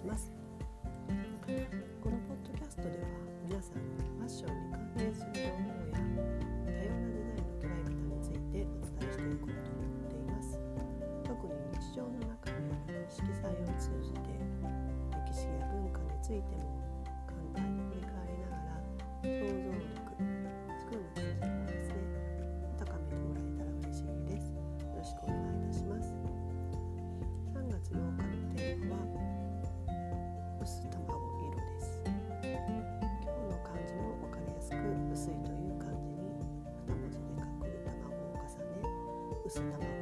します。このポッドキャストでは皆さんにファッションに関連する情報や多様なデザインの捉え方についてお伝えしていこうと思っています。特に日常の中にある色彩を通じて歴史や文化についても薄卵色と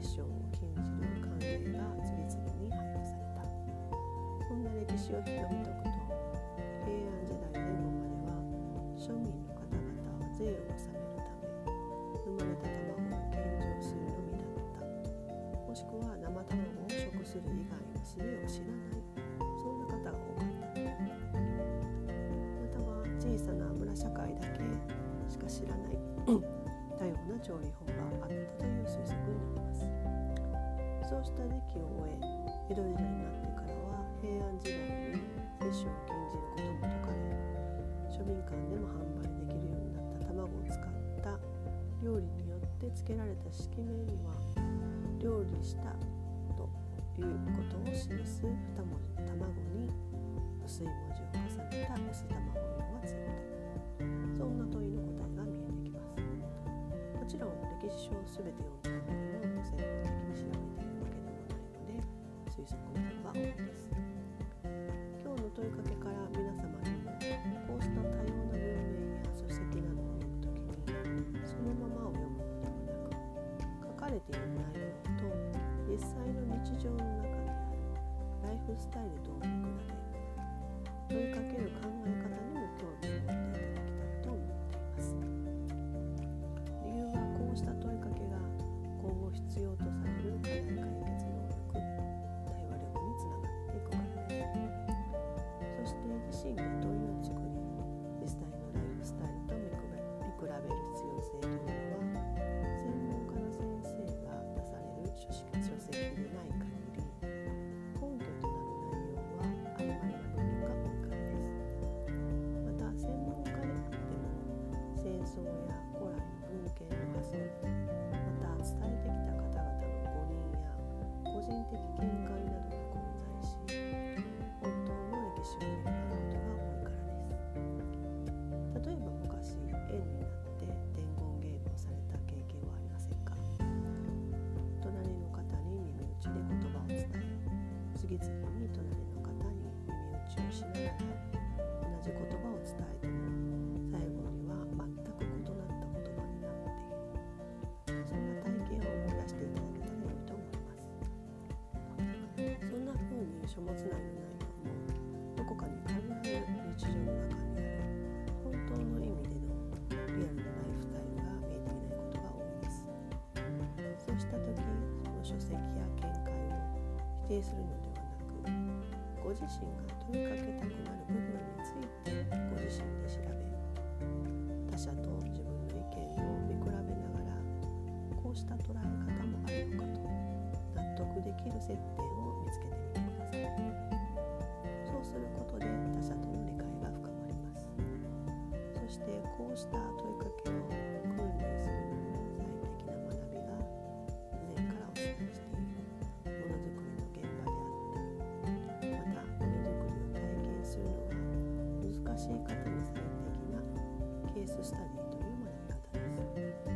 殺生を禁じる慣例が次々に配布された。こんな歴史を読み解くと平安時代前後までは庶民の方々は税を納めるため生まれた卵を献上するのみだった。もしくは生卵を食する以外の術を知らない。そんな方が多かった。または小さな村社会だけしか知らない。多様な調理法があった。そうした時期を終え江戸時代になってからは平安時代に摂取を禁じることも解かれ庶民間でも販売できるようになった卵を使った料理によって付けられた式名には料理したということを示す2文字卵に薄い文字を重ねた。薄卵色がついたそんな問いの答えが見えてきます。もちろん歴史書を全て読んだ推測の方が多いです今日の問いかけから皆様にこうした多様な文明や書籍などを読むときにそのままを読むのではなく書かれている内容と実際の日常の中にあるライフスタイルとを見比べ問いかける考えされる書籍書籍でない。次々に隣の方に耳打ちをしながら同じ言葉を伝えても最後には全く異なった言葉になっているそんな体験を思い出していただけたら良いと思います。そんな風に書物内の内容もどこかに必ず日常の中にある本当の意味でのリアルなライフタイルが見えていないことが多いです。そうした時その書籍や見解を否定す。るのでご自身が問いかけたくなる部分についてご自身で調べ他者と自分の意見を見比べながらこうした捉え方もあるのかと納得できる接点を見つけてみてくださいそうす。ることで他者との理解が深まりますそしてこうしたスタディという学び方です。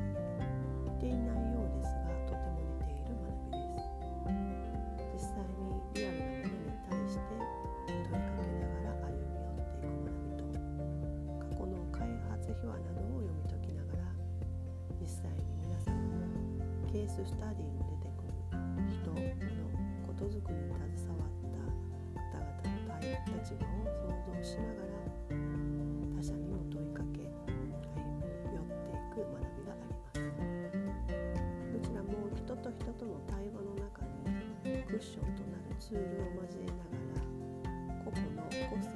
似ていないようですがとても似ている学びです実際にリアルなものに対して問いかけながら歩み寄っていく学びと過去の開発秘話などを読み解きながら実際に皆さんもケーススタディに出てくる人物ことづくりに携わった方々の立場を想像しながら他者にも問いかけクッションとなるツールを交えながら個々の個性